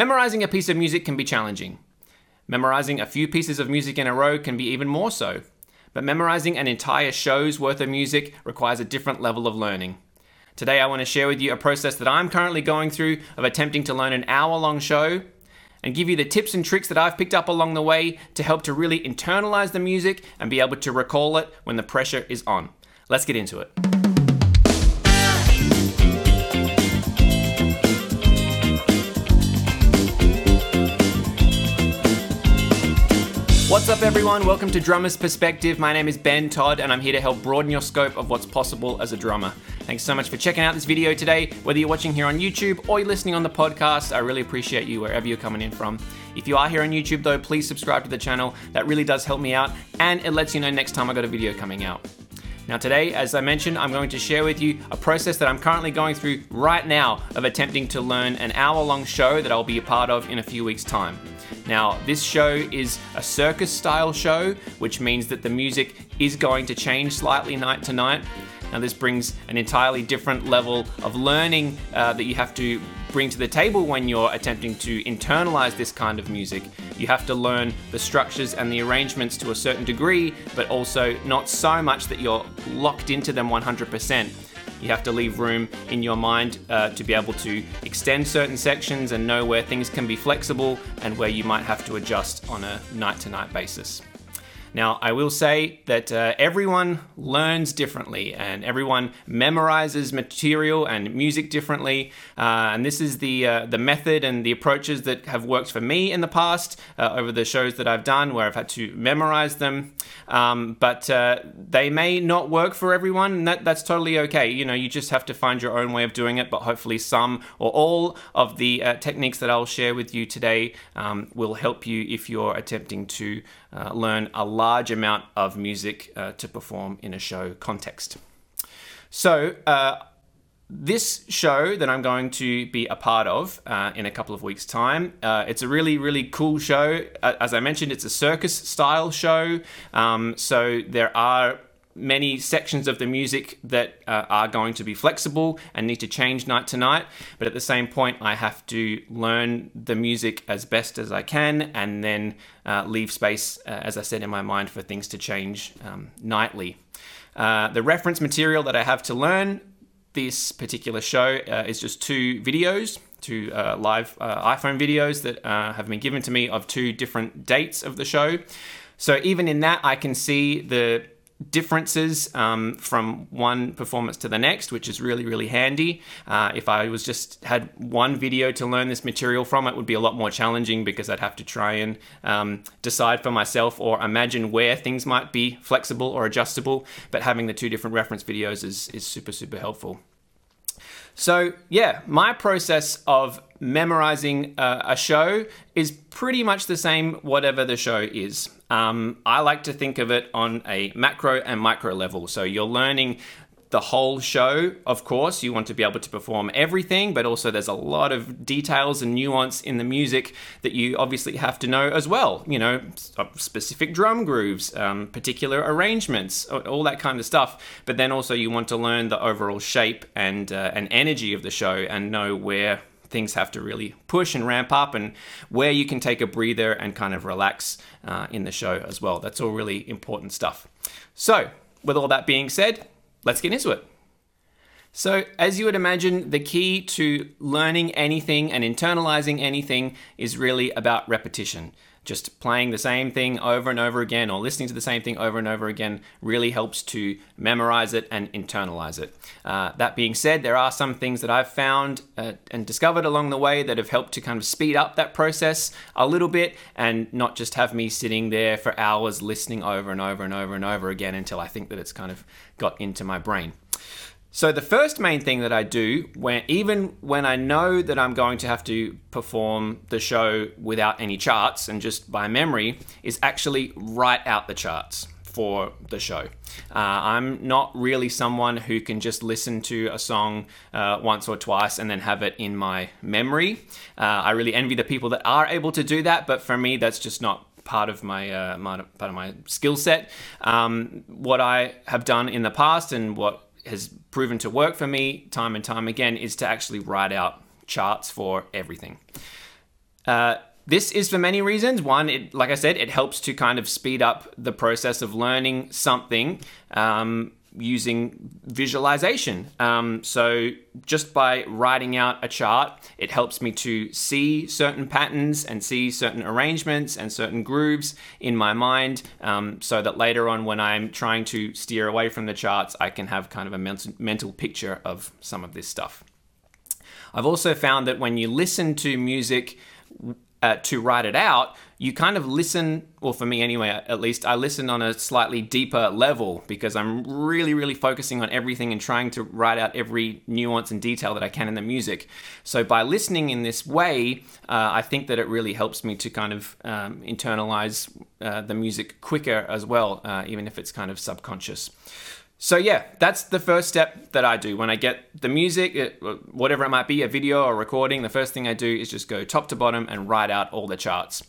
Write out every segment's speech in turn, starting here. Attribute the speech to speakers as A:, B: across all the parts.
A: Memorizing a piece of music can be challenging. Memorizing a few pieces of music in a row can be even more so. But memorizing an entire show's worth of music requires a different level of learning. Today, I want to share with you a process that I'm currently going through of attempting to learn an hour long show and give you the tips and tricks that I've picked up along the way to help to really internalize the music and be able to recall it when the pressure is on. Let's get into it. What's up, everyone? Welcome to Drummer's Perspective. My name is Ben Todd, and I'm here to help broaden your scope of what's possible as a drummer. Thanks so much for checking out this video today. Whether you're watching here on YouTube or you're listening on the podcast, I really appreciate you wherever you're coming in from. If you are here on YouTube, though, please subscribe to the channel. That really does help me out, and it lets you know next time I got a video coming out. Now, today, as I mentioned, I'm going to share with you a process that I'm currently going through right now of attempting to learn an hour long show that I'll be a part of in a few weeks' time. Now, this show is a circus style show, which means that the music is going to change slightly night to night. Now, this brings an entirely different level of learning uh, that you have to bring to the table when you're attempting to internalize this kind of music. You have to learn the structures and the arrangements to a certain degree, but also not so much that you're locked into them 100%. You have to leave room in your mind uh, to be able to extend certain sections and know where things can be flexible and where you might have to adjust on a night to night basis. Now, I will say that uh, everyone learns differently and everyone memorizes material and music differently. Uh, and this is the, uh, the method and the approaches that have worked for me in the past uh, over the shows that I've done where I've had to memorize them. Um, but uh, they may not work for everyone, and that, that's totally okay. You know, you just have to find your own way of doing it, but hopefully, some or all of the uh, techniques that I'll share with you today um, will help you if you're attempting to learn a large amount of music uh, to perform in a show context. So, uh, this show that I'm going to be a part of uh, in a couple of weeks' time, uh, it's a really, really cool show. As I mentioned, it's a circus style show. Um, so, there are many sections of the music that uh, are going to be flexible and need to change night to night. But at the same point, I have to learn the music as best as I can and then uh, leave space, uh, as I said in my mind, for things to change um, nightly. Uh, the reference material that I have to learn this particular show uh, is just two videos two uh, live uh, iPhone videos that uh, have been given to me of two different dates of the show. So even in that, I can see the differences um, from one performance to the next, which is really, really handy. Uh, if I was just had one video to learn this material from, it would be a lot more challenging because I'd have to try and um, decide for myself or imagine where things might be flexible or adjustable. But having the two different reference videos is, is super, super helpful. So, yeah, my process of memorizing uh, a show is pretty much the same, whatever the show is. Um, I like to think of it on a macro and micro level. So, you're learning the whole show, of course. You want to be able to perform everything, but also there's a lot of details and nuance in the music that you obviously have to know as well. You know, specific drum grooves, um, particular arrangements, all that kind of stuff. But then also you want to learn the overall shape and uh, and energy of the show and know where things have to really push and ramp up and where you can take a breather and kind of relax uh, in the show as well. That's all really important stuff. So, with all that being said, let's get into it. So, as you would imagine, the key to learning anything and internalizing anything is really about repetition. Just playing the same thing over and over again or listening to the same thing over and over again really helps to memorize it and internalize it. Uh, that being said, there are some things that I've found uh, and discovered along the way that have helped to kind of speed up that process a little bit and not just have me sitting there for hours listening over and over and over and over again until I think that it's kind of got into my brain. So the first main thing that I do when even when I know that I'm going to have to perform the show without any charts and just by memory is actually write out the charts for the show. Uh, I'm not really someone who can just listen to a song uh, once or twice and then have it in my memory. Uh, I really envy the people that are able to do that, but for me, that's just not part of my, uh, my part of my skill set. Um, what I have done in the past and what has proven to work for me time and time again is to actually write out charts for everything. Uh, this is for many reasons. One, it, like I said, it helps to kind of speed up the process of learning something. Um, using visualization. Um, so, just by writing out a chart, it helps me to see certain patterns and see certain arrangements and certain grooves in my mind um, so that later on, when I'm trying to steer away from the charts, I can have kind of a mental, mental picture of some of this stuff. I've also found that when you listen to music, uh, to write it out, you kind of listen, or for me anyway, at least, I listen on a slightly deeper level because I'm really, really focusing on everything and trying to write out every nuance and detail that I can in the music. So by listening in this way, uh, I think that it really helps me to kind of um, internalize uh, the music quicker as well, uh, even if it's kind of subconscious. So yeah, that's the first step that I do when I get the music, whatever it might be, a video or recording. The first thing I do is just go top to bottom and write out all the charts.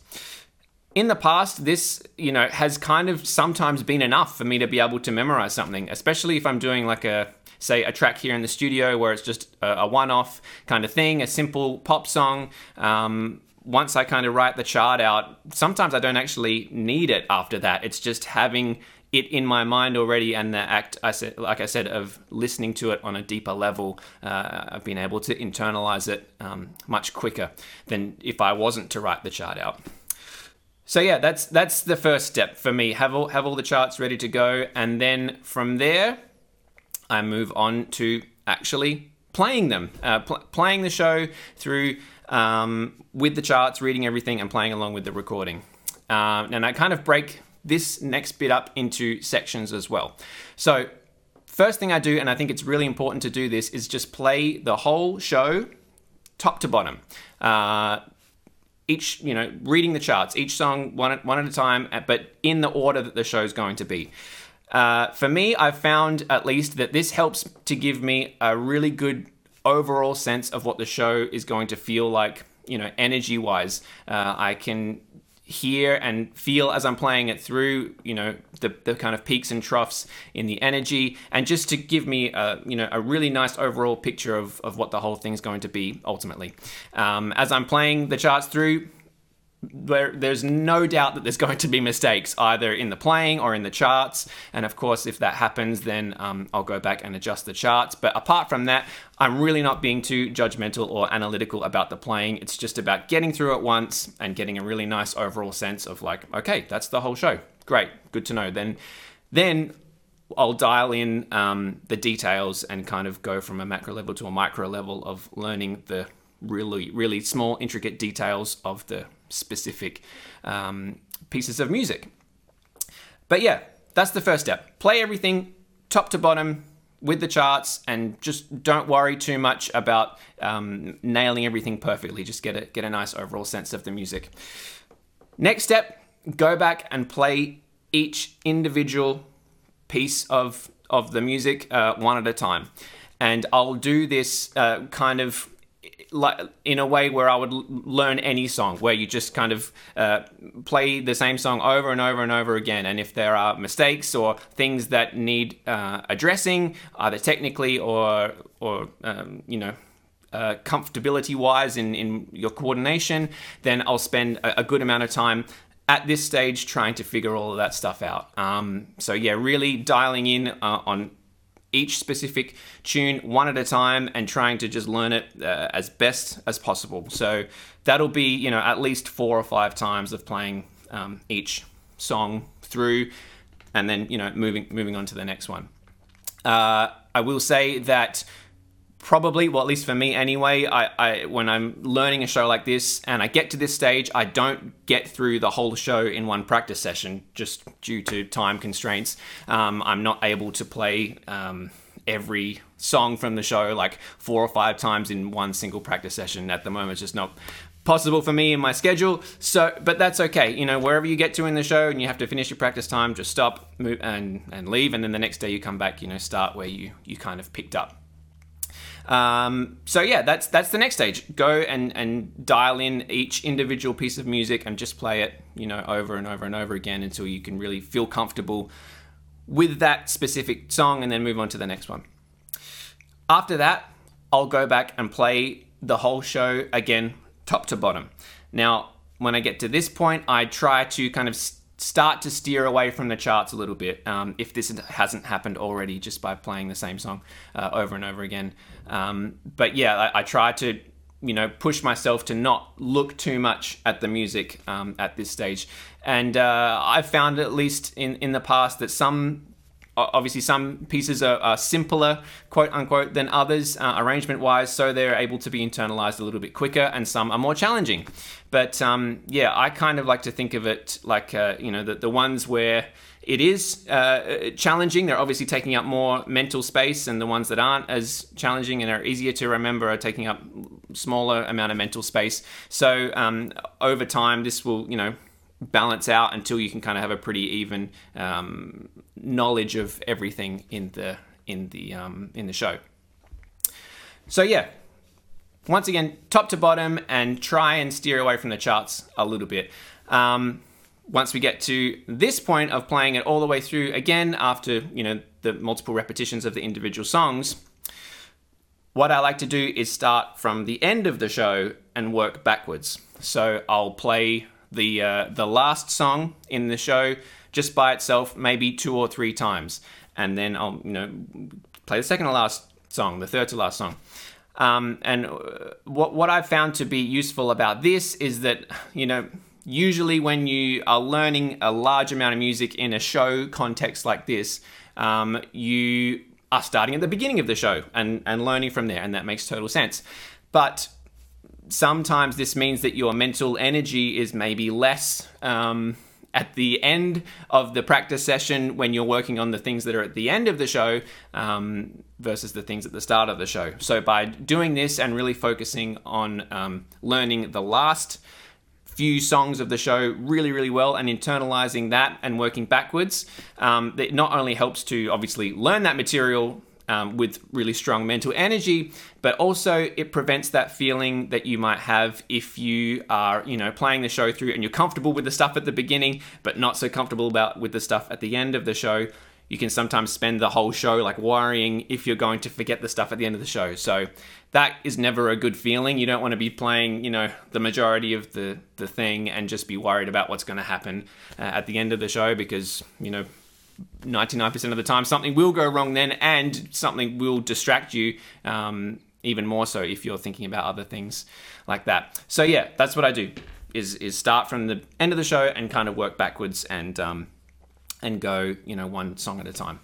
A: In the past, this you know has kind of sometimes been enough for me to be able to memorize something, especially if I'm doing like a say a track here in the studio where it's just a, a one-off kind of thing, a simple pop song. Um, once I kind of write the chart out, sometimes I don't actually need it after that. It's just having it in my mind already, and the act, I said, like I said, of listening to it on a deeper level, uh, I've been able to internalize it um, much quicker than if I wasn't to write the chart out. So yeah, that's that's the first step for me. Have all have all the charts ready to go, and then from there, I move on to actually playing them, uh, pl- playing the show through um, with the charts, reading everything, and playing along with the recording. Um, and I kind of break this next bit up into sections as well. So, first thing I do, and I think it's really important to do this, is just play the whole show top to bottom. Uh, each, you know, reading the charts, each song one at, one at a time, uh, but in the order that the show is going to be. Uh, for me, I've found at least that this helps to give me a really good overall sense of what the show is going to feel like, you know, energy wise. Uh, I can hear and feel as I'm playing it through, you know, the, the kind of peaks and troughs in the energy, and just to give me, a, you know, a really nice overall picture of, of what the whole thing's going to be ultimately. Um, as I'm playing the charts through, there, there's no doubt that there's going to be mistakes either in the playing or in the charts. And of course, if that happens, then um, I'll go back and adjust the charts. But apart from that, I'm really not being too judgmental or analytical about the playing. It's just about getting through it once and getting a really nice overall sense of like, okay, that's the whole show. Great, good to know. Then, then I'll dial in um, the details and kind of go from a macro level to a micro level of learning the really, really small, intricate details of the specific um, pieces of music. But yeah, that's the first step. Play everything top to bottom with the charts and just don't worry too much about um, nailing everything perfectly. Just get a, get a nice overall sense of the music. Next step, go back and play each individual piece of, of the music uh, one at a time. And I'll do this uh, kind of like in a way where I would learn any song, where you just kind of uh, play the same song over and over and over again. And if there are mistakes or things that need uh, addressing, either technically or or um, you know. Uh, comfortability wise in, in your coordination, then I'll spend a, a good amount of time at this stage trying to figure all of that stuff out. Um, so, yeah, really dialing in uh, on each specific tune one at a time and trying to just learn it uh, as best as possible. So that'll be, you know, at least four or five times of playing um, each song through and then, you know, moving, moving on to the next one. Uh, I will say that probably well at least for me anyway I, I when i'm learning a show like this and i get to this stage i don't get through the whole show in one practice session just due to time constraints. Um, i'm not able to play um, every song from the show like four or five times in one single practice session at the moment. It's just not possible for me in my schedule. So but that's okay. You know wherever you get to in the show and you have to finish your practice time just stop move and and leave. And then the next day you come back you know start where you you kind of picked up um, so yeah, that's that's the next stage. Go and and dial in each individual piece of music and just play it, you know, over and over and over again until you can really feel comfortable with that specific song, and then move on to the next one. After that, I'll go back and play the whole show again, top to bottom. Now, when I get to this point, I try to kind of start to steer away from the charts a little bit um, if this hasn't happened already just by playing the same song uh, over and over again. Um, but yeah, I, I, try to you know push myself to not look too much at the music um, at this stage, and uh, I've found at least in in the past that some obviously some pieces are, are, simpler quote unquote than others uh, arrangement wise so they're able to be internalized a little bit quicker and some are more challenging. But um, yeah i kind of like to think of it like uh, you know the, the ones where it is uh, challenging they're obviously taking up more mental space and the ones that aren't as challenging and are easier to remember are taking up smaller amount of mental space so um, over time this will you know balance out until you can kind of have a pretty even um, knowledge of everything in the in the um, in the show. So yeah, once again, top to bottom, and try and steer away from the charts a little bit. Um, once we get to this point of playing it all the way through again after you know the multiple repetitions of the individual songs, what I like to do is start from the end of the show and work backwards. So I'll play the uh, the last song in the show just by itself, maybe two or three times, and then I'll you know play the second to last song, the third to last song. Um, and uh, what what I've found to be useful about this is that you know usually when you are learning a large amount of music in a show context like this, um, you are starting at the beginning of the show and and learning from there, and that makes total sense. But sometimes this means that your mental energy is maybe less um, at the end of the practice session when you're working on the things that are at the end of the show um, versus the things at the start of the show. So, by doing this and really focusing on um, learning the last few songs of the show really, really well and internalizing that and working backwards, um, it not only helps to obviously learn that material um, with really strong mental energy, but also it prevents that feeling that you might have if you are, you know, playing the show through and you're comfortable with the stuff at the beginning, but not so comfortable about with the stuff at the end of the show. You can sometimes spend the whole show like worrying if you're going to forget the stuff at the end of the show. So that is never a good feeling. You don't want to be playing, you know, the majority of the the thing and just be worried about what's going to happen uh, at the end of the show because, you know, 99% of the time something will go wrong then and something will distract you um, even more so if you're thinking about other things like that so yeah that's what i do is is start from the end of the show and kind of work backwards and um, and go you know one song at a time.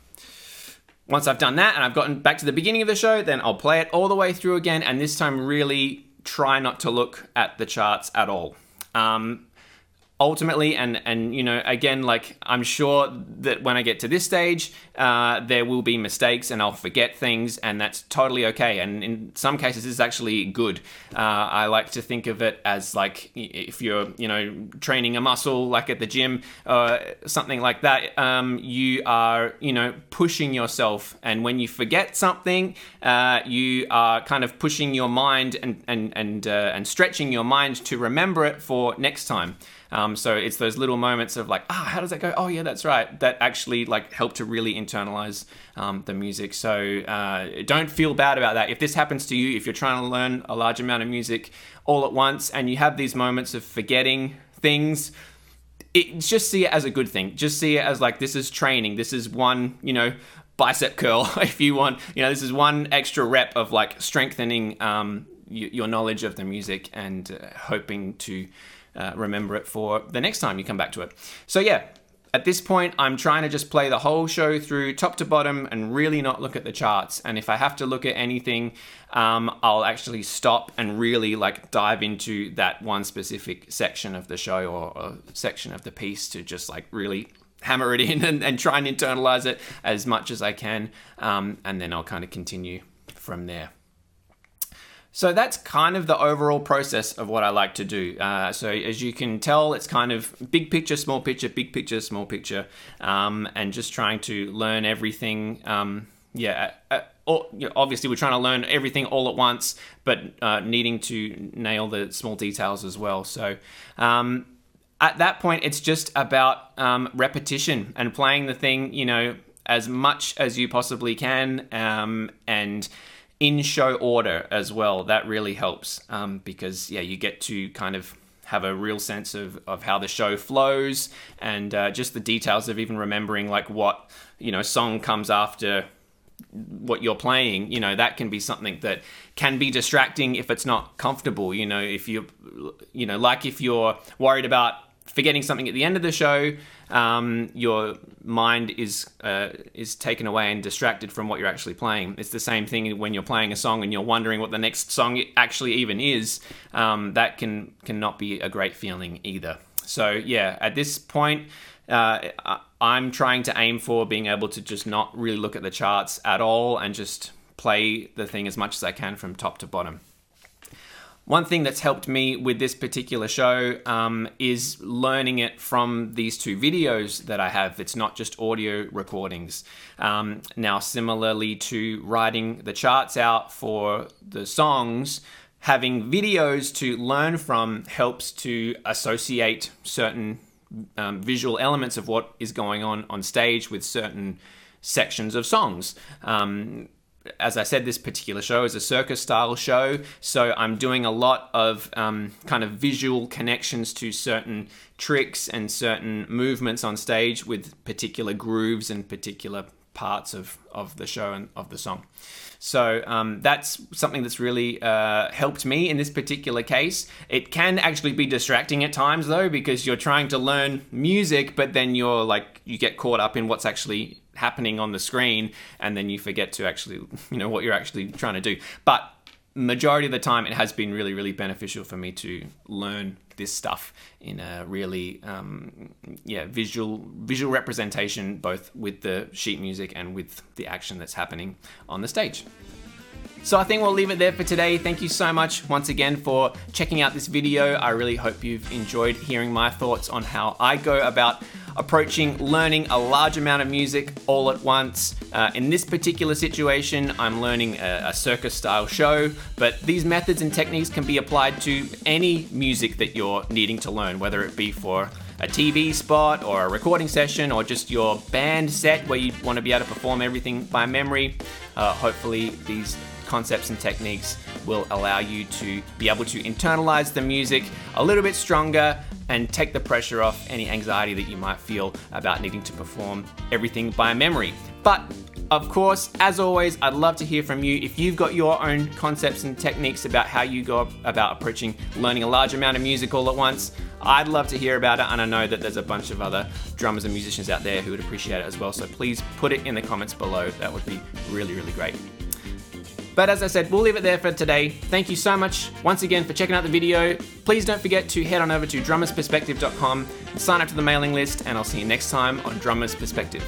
A: Once i've done that and i've gotten back to the beginning of the show then i'll play it all the way through again and this time really try not to look at the charts at all. Um, ultimately and and you know again like i'm sure that when i get to this stage uh, there will be mistakes and i'll forget things and that's totally okay. And in some cases it's actually good. Uh, i like to think of it as like if you're you know training a muscle like at the gym or something like that um, you are you know pushing yourself. And when you forget something uh, you are kind of pushing your mind and and and, uh, and stretching your mind to remember it for next time um, so it's those little moments of like, ah, how does that go? Oh yeah, that's right. That actually like help to really internalize um, the music. So uh, don't feel bad about that. If this happens to you, if you're trying to learn a large amount of music all at once and you have these moments of forgetting things, it, just see it as a good thing. Just see it as like this is training. This is one, you know, bicep curl if you want. You know, this is one extra rep of like strengthening um, your knowledge of the music and uh, hoping to uh, remember it for the next time you come back to it. So, yeah, at this point, I'm trying to just play the whole show through top to bottom and really not look at the charts. And if I have to look at anything, um, I'll actually stop and really like dive into that one specific section of the show or, or section of the piece to just like really hammer it in and, and, try and internalize it as much as I can. Um, and then I'll kind of continue from there. So that's kind of the overall process of what I like to do. Uh, so as you can tell, it's kind of big picture, small picture, big picture, small picture, um, and just trying to learn everything. Um, yeah, uh, uh obviously we're trying to learn everything all at once, but uh, needing to nail the small details as well. So. Um, at that point, it's just about um, repetition and playing the thing, you know, as much as you possibly can, um, and in show order as well. That really helps um, because yeah, you get to kind of have a real sense of, of how the show flows and uh, just the details of even remembering like what you know song comes after what you're playing you know that can be something that can be distracting if it's not comfortable you know if you you know like if you're worried about forgetting something at the end of the show um, your mind is uh, is taken away and distracted from what you're actually playing. It's the same thing when you're playing a song and you're wondering what the next song actually even is. Um, that can cannot be a great feeling either. So yeah, at this point. Uh, I'm trying to aim for being able to just not really look at the charts at all and just play the thing as much as I can from top to bottom. One thing that's helped me with this particular show um, is learning it from these two videos that I have. It's not just audio recordings. Um, now, similarly to writing the charts out for the songs, having videos to learn from helps to associate certain um, visual elements of what is going on on stage with certain sections of songs. Um, as I said, this particular show is a circus style show, so I'm doing a lot of um, kind of visual connections to certain tricks and certain movements on stage with particular grooves and particular parts of, of the show and of the song. So um, that's something that's really uh, helped me in this particular case. It can actually be distracting at times though, because you're trying to learn music, but then you're like, you get caught up in what's actually happening on the screen and then you forget to actually you know what you're actually trying to do. But majority of the time it has been really really beneficial for me to learn this stuff in a really um, yeah visual visual representation both with the sheet music and with the action that's happening on the stage so I think we'll leave it there for today. Thank you so much once again for checking out this video. I really hope you've enjoyed hearing my thoughts on how I go about approaching learning a large amount of music all at once. Uh, in this particular situation, I'm learning a, a circus style show, but these methods and techniques can be applied to any music that you're needing to learn, whether it be for a TV spot or a recording session or just your band set where you want to be able to perform everything by memory. Uh, hopefully, these concepts and techniques will allow you to be able to internalize the music a little bit stronger and take the pressure off any anxiety that you might feel about needing to perform everything by memory. But of course, as always, I'd love to hear from you. If you've got your own concepts and techniques about how you go about approaching learning a large amount of music all at once, I'd love to hear about it. And I know that there's a bunch of other drummers and musicians out there who would appreciate it as well. So please put it in the comments below. That would be really, really great. But as I said, we'll leave it there for today. Thank you so much once again for checking out the video. Please don't forget to head on over to drummersperspective.com sign up to the mailing list, and I'll see you next time on Drummers Perspective.